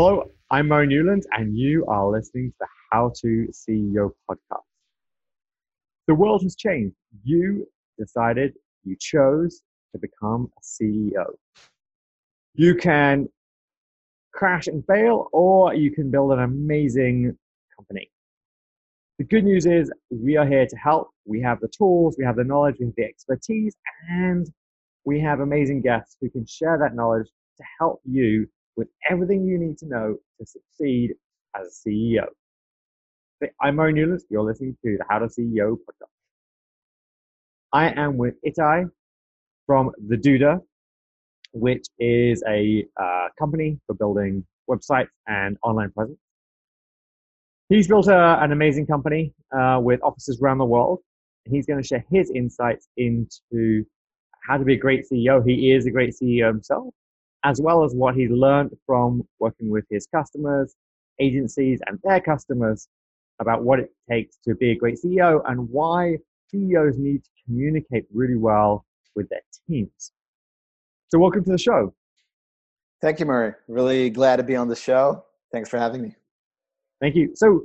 Hello, I'm Murray Newland, and you are listening to the How to CEO podcast. The world has changed. You decided, you chose to become a CEO. You can crash and fail, or you can build an amazing company. The good news is we are here to help. We have the tools, we have the knowledge, we have the expertise, and we have amazing guests who can share that knowledge to help you with everything you need to know to succeed as a CEO. I'm Murray Newlands. You're listening to the How to CEO podcast. I am with Itai from The Duda, which is a uh, company for building websites and online presence. He's built a, an amazing company uh, with offices around the world. He's going to share his insights into how to be a great CEO. He is a great CEO himself as well as what he's learned from working with his customers, agencies, and their customers about what it takes to be a great CEO and why CEOs need to communicate really well with their teams. So, welcome to the show. Thank you, Murray. Really glad to be on the show. Thanks for having me. Thank you. So,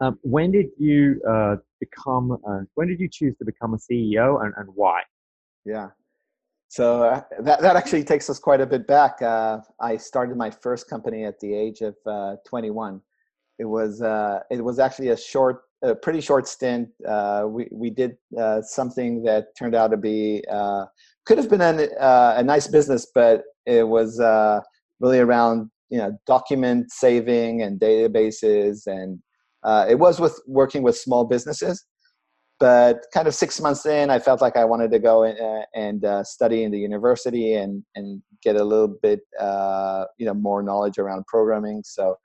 um, when did you uh, become? Uh, when did you choose to become a CEO, and, and why? Yeah, so uh, that, that actually takes us quite a bit back. Uh, I started my first company at the age of uh, 21. It was uh, it was actually a short, a pretty short stint. Uh, we we did uh, something that turned out to be could have been an, a nice business, but it was really around you know document saving and databases, and it was with working with small businesses but kind of six months in, I felt like I wanted to go in, uh, and uh, study in the university and and get a little bit uh, you know more knowledge around programming. So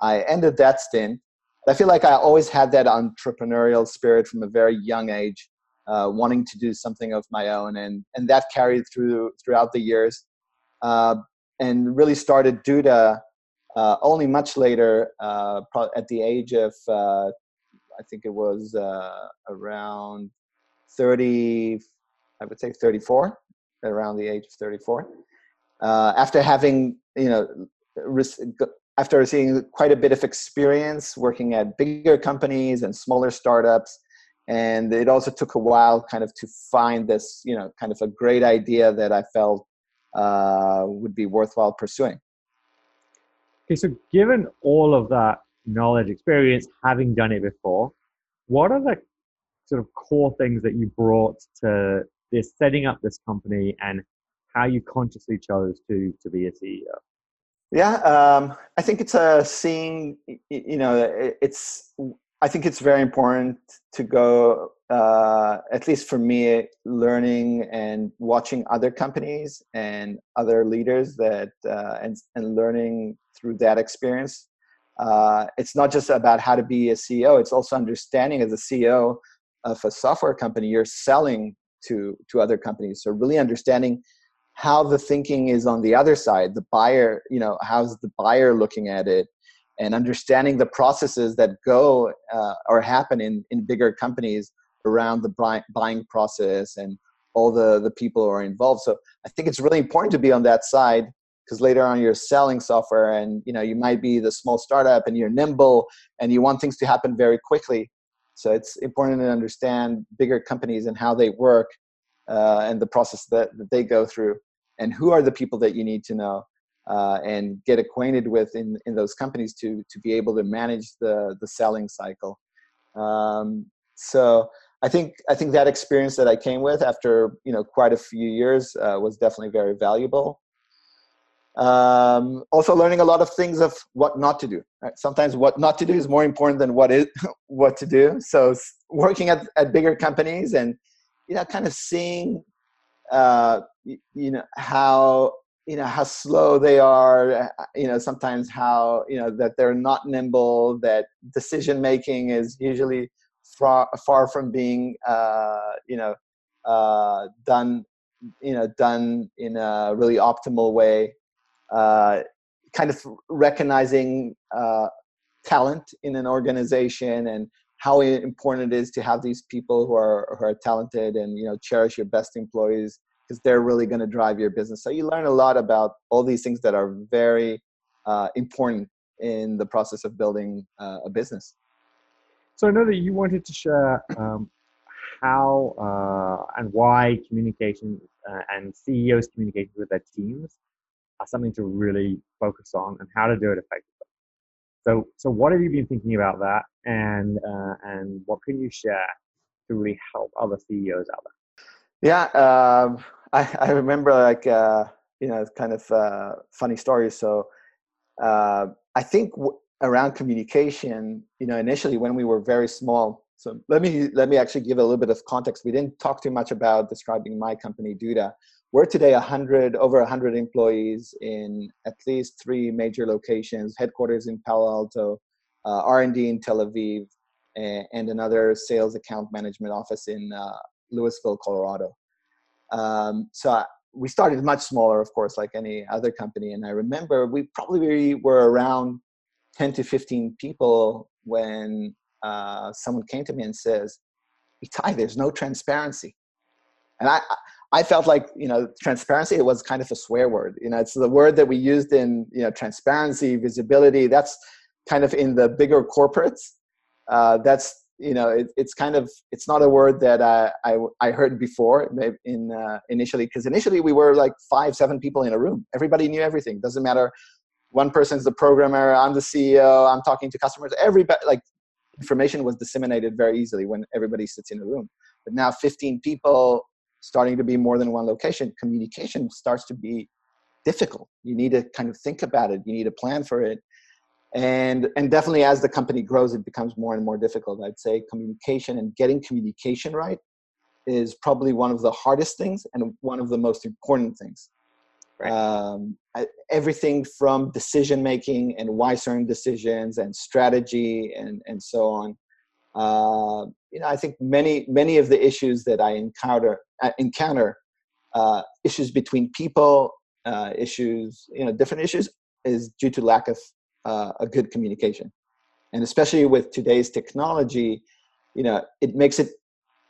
I ended that stint. I feel like I always had that entrepreneurial spirit from a very young age, uh, wanting to do something of my own, and and that carried through throughout the years, uh, and really started Duda uh, only much later, at the age of I think it was uh, around 30, I would say 34, around the age of 34. Uh, after having, you know, after seeing quite a bit of experience working at bigger companies and smaller startups, and it also took a while kind of to find this, you know, kind of a great idea that I felt uh, would be worthwhile pursuing. Okay, so given all of that knowledge, experience, having done it before, what are the sort of core things that you brought to this setting up this company and how you consciously chose to to be a CEO? Yeah, um, I think it's a seeing. You know, it's. I think it's very important to go. Uh, at least for me, learning and watching other companies and other leaders that uh, and and learning through that experience uh, it's not just about how to be a CEO. It's also understanding as a CEO of a software company, you're selling to to other companies. So really understanding how the thinking is on the other side, the buyer. You know, how's the buyer looking at it, and understanding the processes that go uh, or happen in in bigger companies around the buy, buying process and all the the people who are involved. So I think it's really important to be on that side because later on you're selling software and you know you might be the small startup and you're nimble and you want things to happen very quickly. So it's important to understand bigger companies and how they work uh, and the process that, that they go through and who are the people that you need to know uh, and get acquainted with in, in those companies to to be able to manage the the selling cycle. Um, so I think I think that experience that I came with after you know quite a few years uh, was definitely very valuable um, also learning a lot of things of what not to do right? sometimes what not to do is more important than what is what to do so working at, at bigger companies and you know kind of seeing uh, you, know how you know how slow they are uh, you know sometimes how you know that they're not nimble that decision making is usually far far from being uh, you know uh, done you know done in a really optimal way uh, kind of recognizing uh, talent in an organization and how important it is to have these people who are who are talented and you know cherish your best employees because they're really going to drive your business. So you learn a lot about all these things that are very uh, important in the process of building uh, a business. So I know that you wanted to share um, how uh, and why communication uh, and CEOs communicating with their teams are something to really focus on and how to do it effectively. So, so what have you been thinking about that, and uh, and what can you share to really help other CEOs out there? Yeah, um, I, I remember like uh, you know kind of uh, funny stories. So uh, I think w- around communication, you know, initially when we were very small. So let me let me actually give a little bit of context. We didn't talk too much about describing my company, Duda. We're today 100 over 100 employees in at least three major locations: headquarters in Palo Alto, uh, R&D in Tel Aviv, and, and, another sales account management office in uh, Louisville, Colorado. Um, so we started much smaller, of course, like any other company. And I remember we probably were around 10 to 15 people when uh, someone came to me and says, Itai, there's no transparency. And I, I felt like, you know, transparency, it was kind of a swear word. You know, it's the word that we used in, you know, transparency, visibility. That's kind of in the bigger corporates. Uh, that's you know it, it's kind of it's not a word that I I, heard before in uh, initially because initially we were like five seven people in a room everybody knew everything doesn't matter one person's the programmer i'm the ceo i'm talking to customers everybody like information was disseminated very easily when everybody sits in a room but now 15 people starting to be more than one location communication starts to be difficult. You need to kind of think about it. You need to plan for it. And and definitely as the company grows it becomes more and more difficult. I'd say communication and getting communication right is probably one of the hardest things and one of the most important things. Right. um, everything from decision making and why certain decisions and strategy and and so on uh, you know i think many many of the issues that i encounter uh, encounter uh, issues between people uh, issues you know different issues is due to lack of uh, a good communication. And especially with today's technology you know it makes it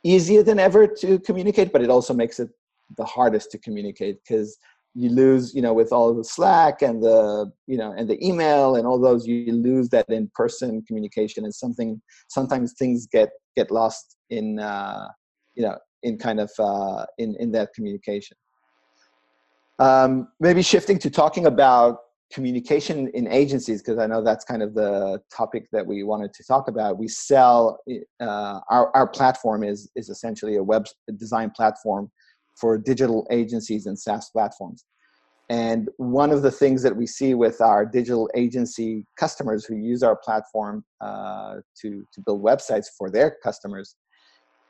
easier than ever to communicate but it also makes it the hardest to communicate because you lose you know with all the slack and the you know and the email and all those you lose that in-person communication and something sometimes things get get lost in uh, you know in kind of uh, in in that communication. Um, maybe shifting to talking about communication in agencies because i know that's kind of the topic that we wanted to talk about. We sell uh, our, our platform is is essentially a web design platform for digital agencies and saas platforms. And one of the things that we see with our digital agency customers who use our platform uh, to to build websites for their customers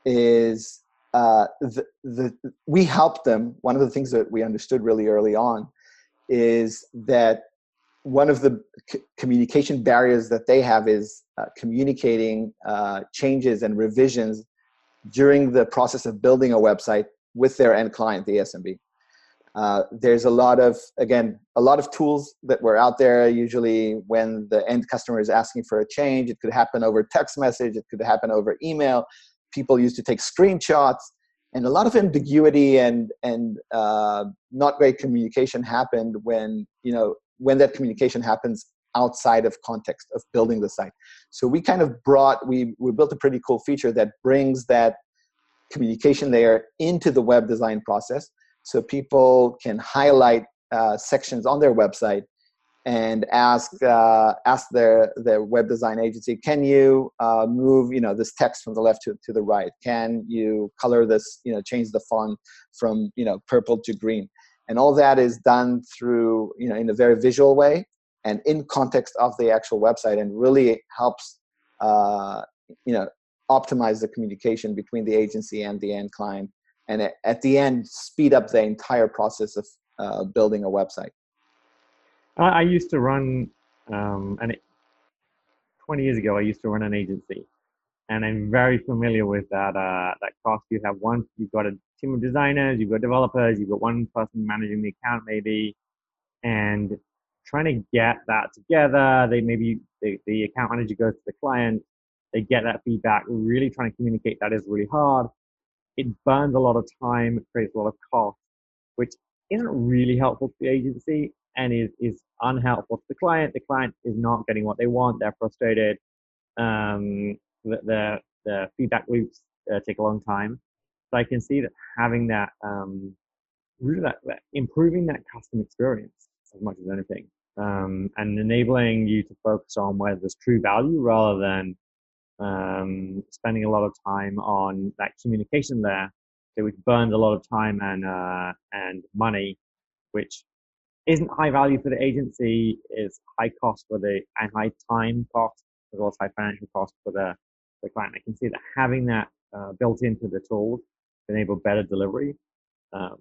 is uh, the, the we help them. One of the things that we understood really early on is that one of the c- communication barriers that they have is uh, communicating uh, changes and revisions during the process of building a website with their end client, the SMB. Uh, there's a lot of, again, a lot of tools that were out there. Usually, when the end customer is asking for a change, it could happen over text message, it could happen over email. People used to take screenshots, and a lot of ambiguity and and uh, not great communication happened when you know when that communication happens outside of context of building the site. So we kind of brought, we, we built a pretty cool feature that brings that communication layer into the web design process. So people can highlight uh, sections on their website and ask uh, ask their their web design agency, can you uh, move you know this text from the left to, to the right? Can you color this you know change the font from you know purple to green? and all that is done through you know in a very visual way and in context of the actual website and really helps uh, you know optimize the communication between the agency and the end client and at the end speed up the entire process of uh, building a website i used to run um, and 20 years ago i used to run an agency and i'm very familiar with that uh, that cost you have once you've got a team of designers, you've got developers, you've got one person managing the account maybe, and trying to get that together. They maybe the account manager goes to the client, they get that feedback. Really trying to communicate that is really hard. It burns a lot of time, it creates a lot of cost, which isn't really helpful to the agency. and is, is unhelpful to the client. The client is not getting what they want. They're frustrated. Um, the, the, the feedback loops uh, take a long time. So I can see that having that, um, really that, that, improving that customer experience as much as anything, um, and enabling you to focus on where there's true value rather than um, spending a lot of time on that communication there, so which burns a lot of time and uh, and money, which isn't high value for the agency, is high cost for the and high time cost as well as high financial cost for the, the client. I can see that having that uh, built into the tools to enable better delivery um,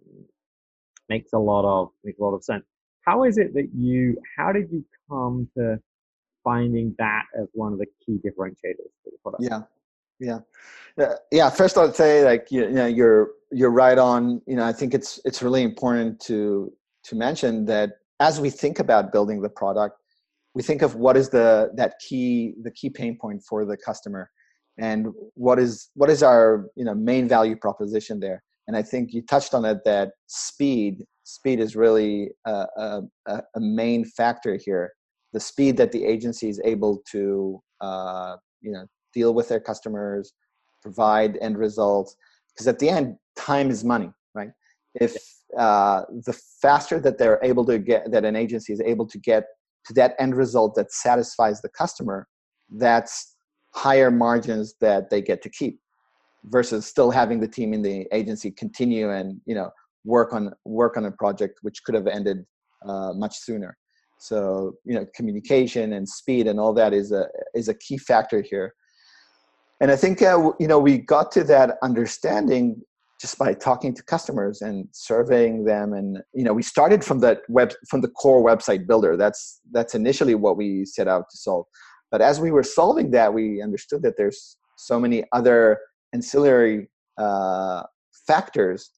makes a lot of makes a lot of sense. How is it that you? How did you come to finding that as one of the key differentiators for the product? Yeah, yeah, yeah. First, I'd say like you, you know you're you're right on. You know, I think it's it's really important to to mention that as we think about building the product, we think of what is the that key the key pain point for the customer, and what is what is our you know main value proposition there. And I think you touched on it that speed speed is really a, a, a main factor here. The speed that the agency is able to uh, you know deal with their customers, provide end results, because at the end, time is money, right? If uh, the faster that they're able to get that an agency is able to get to that end result that satisfies the customer that's higher margins that they get to keep versus still having the team in the agency continue and you know work on work on a project which could have ended uh, much sooner so you know communication and speed and all that is a is a key factor here. And i think uh, you know we got to that understanding just by talking to customers and surveying them and you know we started from that web from the core website builder. That's that's initially what we set out to solve. But as we were solving that we understood that there's so many other ancillary uh, factors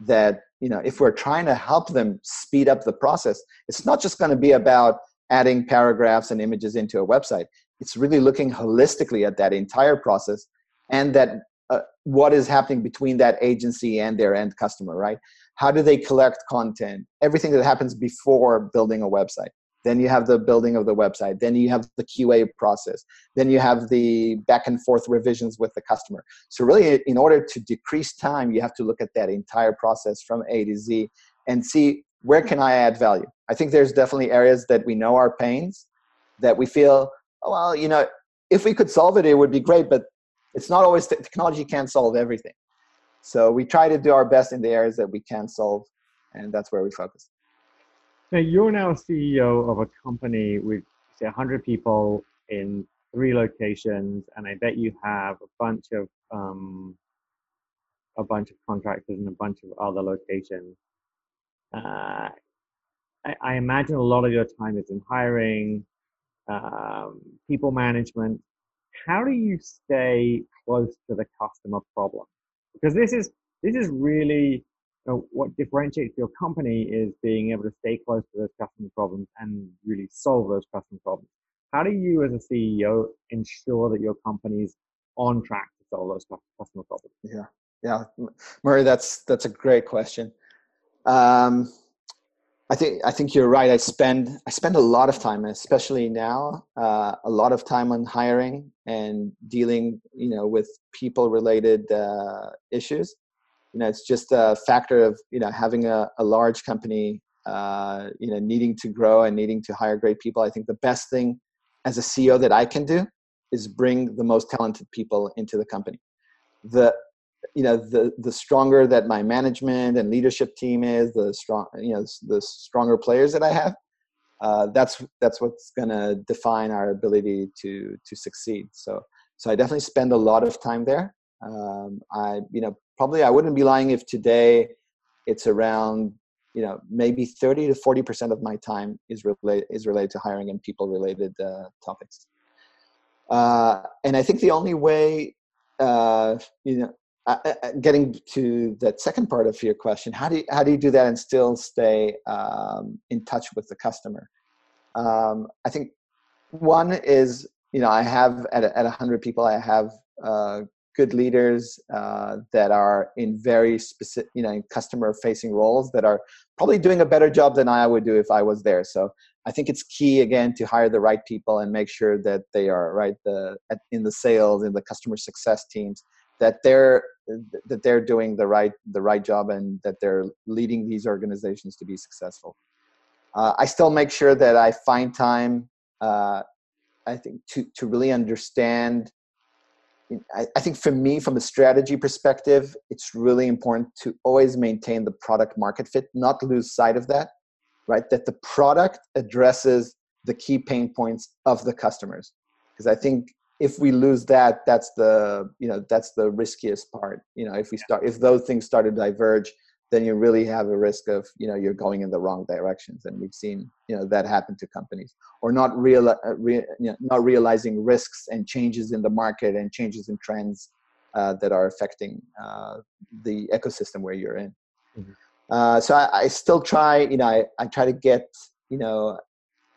that you know if we're trying to help them speed up the process it's not just going to be about adding paragraphs and images into a website it's really looking holistically at that entire process and that uh, what is happening between that agency and their end customer, right? How do they collect content? Everything that happens before building a website. Then you have the building of the website. Then you have the QA process. Then you have the back and forth revisions with the customer. So, really, in order to decrease time, you have to look at that entire process from A to Z and see where can I add value. I think there's definitely areas that we know are pains that we feel, oh, well, you know, if we could solve it, it would be great, but it's not always technology can't solve everything. So we try to do our best in the areas that we can solve, and that's where we focus. Now you're now CEO of a company with say 100 people in three locations, and I bet you have a bunch of um, a bunch of contractors in a bunch of other locations. Uh, I, I, imagine a lot of your time is in hiring, um, people management, how do you stay close to the customer problem? Because this is this is really know, what differentiates your company is being able to stay close to those customer problems and really solve those customer problems. How do you, as a CEO, ensure that your company is on track to solve those customer problems? Yeah, yeah, Murray, that's that's a great question. Um, I think I think you're right. I spend I spend a lot of time, especially now, uh, a lot of time on hiring and dealing, you know, with people related uh, issues. You know, it's just a factor of you know having a, a large company, uh, you know, needing to grow and needing to hire great people. I think the best thing as a CEO that I can do is bring the most talented people into the company. The you know the the stronger that my management and leadership team is the strong you know the stronger players that i have uh, that's that's what's going to define our ability to to succeed so so i definitely spend a lot of time there um, i you know probably i wouldn't be lying if today it's around you know maybe 30 to 40 percent of my time is related is related to hiring and people related uh, topics uh, and i think the only way uh, you know uh, uh, uh, getting to that second part of your question, how do you, how do you do that and still stay um, in touch with the customer? Um, I think one is you know I have at at hundred people I have good leaders uh, that are in very specific, you know, in customer facing roles that are probably doing a better job than I would do if I was there. So I think it's key again to hire the right people and make sure that they are right the in the sales in the customer success teams that they're that they're doing the right the right job and that they're leading these organizations to be successful. Uh, I still make sure that I find time. Uh, I think to to really understand. I, I think for me, from a strategy perspective, it's really important to always maintain the product market fit, not lose sight of that, right? That the product addresses the key pain points of the customers, because I think if we lose that, that's the you know that's the riskiest part. You know, if we start if those things start to diverge, then you really have a risk of you know you're going in the wrong directions and we've seen you know that happen to companies or not real uh, re, you know, not realizing risks and changes in the market and changes in trends uh, that are affecting uh, the ecosystem where you're in mm-hmm. uh, so I, I, still try you know I, I try to get you know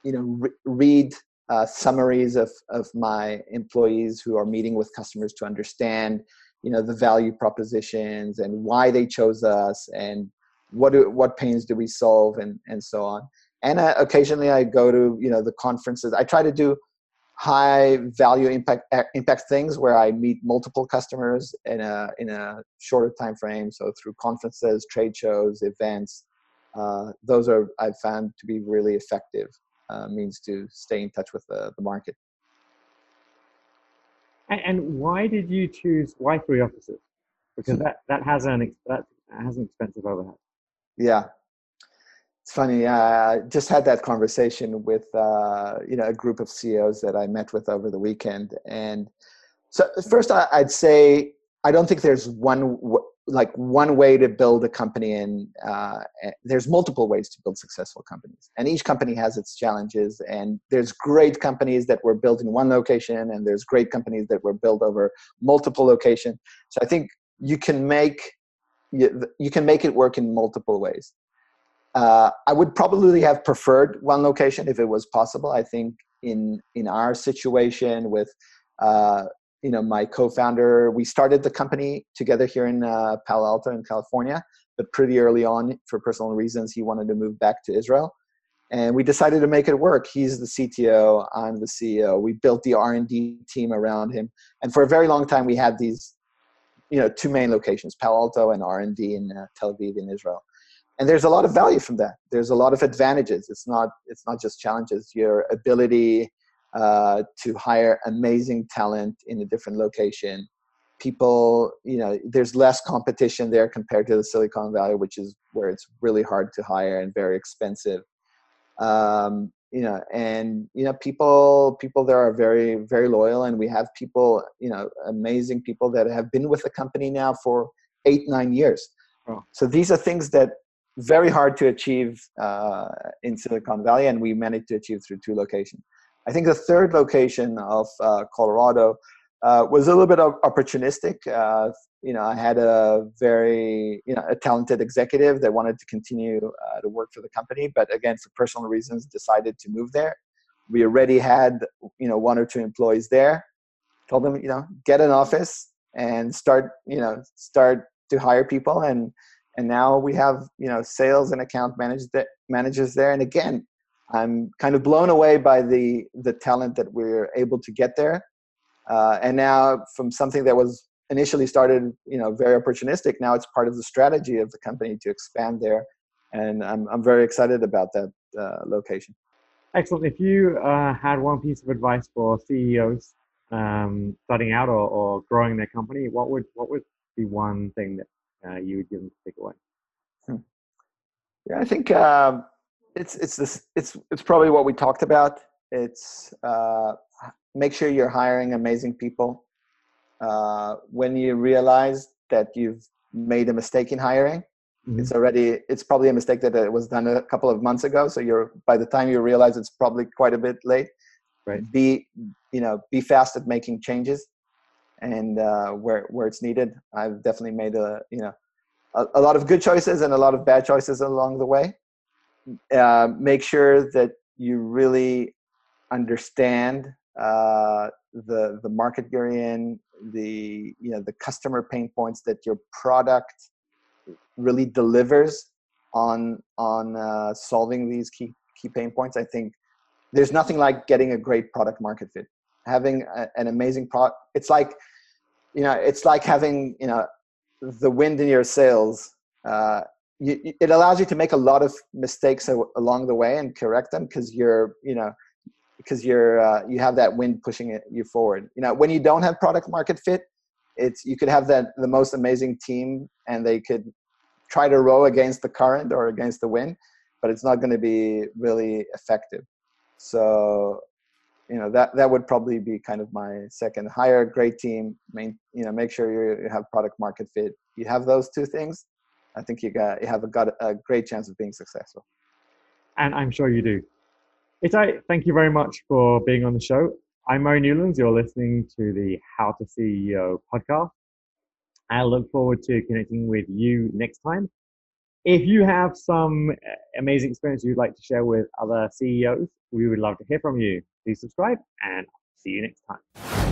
you know re- read uh, summaries of of my employees who are meeting with customers to understand you know the value propositions and why they chose us and what do, what pains do we solve and and so on. And uh, occasionally i go to you know the conferences. I try to do high value impact impact things where i meet multiple customers in a in a shorter time frame so through conferences trade shows events uh, those are i've found to be really effective uh, means to stay in touch with the, the market and, and why did you choose why three offices? Because that that has an that has an expensive overhead. Yeah, it's funny. Uh, I just had that conversation with uh, you know a group of CEOs that I met with over the weekend, and so first I'd say I don't think there's one like one way to build a company and uh, there's multiple ways to build successful companies and each company has its challenges and there's great companies that were built in one location and there's great companies that were built over multiple locations so i think you can make you, you can make it work in multiple ways. Uh, i would probably have preferred one location if it was possible. I think in in our situation with uh, you know my co-founder we started the company together here in uh, palo alto in california but pretty early on for personal reasons he wanted to move back to israel. And we decided to make it work. He's the cto i'm the ceo we built the r&d team around him. And for a very long time we had these you know two main locations palo alto and r&d in uh, tel aviv in israel. And there's a lot of value from that. There's a lot of advantages. It's not it's not just challenges. Your ability uh, to hire amazing talent in a different location. People, you know, there's less competition there compared to the Silicon Valley, which is where it's really hard to hire and very expensive. Um, you know, and you know, people people there are very very loyal, and we have people, you know, amazing people that have been with the company now for eight nine years. Oh. So these are things that very hard to achieve uh, in Silicon Valley, and we managed to achieve through two locations. I think the third location of uh, Colorado uh, was a little bit opportunistic. Uh, you know, I had a very you know a talented executive that wanted to continue uh, to work for the company, but again, for personal reasons, decided to move there. We already had you know one or two employees there. Told them you know get an office and start you know start to hire people and and now we have you know sales and account managers managers there and again I'm kind of blown away by the the talent that we're able to get there. Uh, and now, from something that was initially started, you know, very opportunistic, now it's part of the strategy of the company to expand there. And I'm I'm very excited about that uh, location. Excellent. If you uh, had one piece of advice for CEOs um, starting out or, or growing their company, what would what would be one thing that uh, you would give them to take away? Hmm. Yeah, I think. It's it's this it's it's probably what we talked about. It's uh, make sure you're hiring amazing people. Uh, when you realize that you've made a mistake in hiring, mm-hmm. it's already it's probably a mistake that it was done a couple of months ago. So you're by the time you realize it's probably quite a bit late. Right. Be you know be fast at making changes, and uh, where where it's needed. I've definitely made a you know a, a lot of good choices and a lot of bad choices along the way uh, make sure that you really understand uh, the the market you're in, the you know the customer pain points that your product really delivers on on uh, solving these key key pain points. I think there's nothing like getting a great product market fit. Having a, an amazing product, it's like you know, it's like having you know the wind in your sails. Uh, you, it allows you to make a lot of mistakes along the way and correct them because you're you know because you're uh, you have that wind pushing it, you forward. You know, when you don't have product market fit, it's you could have that the most amazing team and they could try to row against the current or against the wind, but it's not going to be really effective. So, you know, that that would probably be kind of my second. Hire a great team, main, you know, make sure you have product market fit. You have those two things, I think you got you have a, got a great chance of being successful. And I'm sure you do. Itai, thank you very much for being on the show. I'm Murray Newlands. You're listening to the How to CEO podcast. I look forward to connecting with you next time. If you have some amazing experience you'd like to share with other CEOs, we would love to hear from you. Please subscribe and see you next time.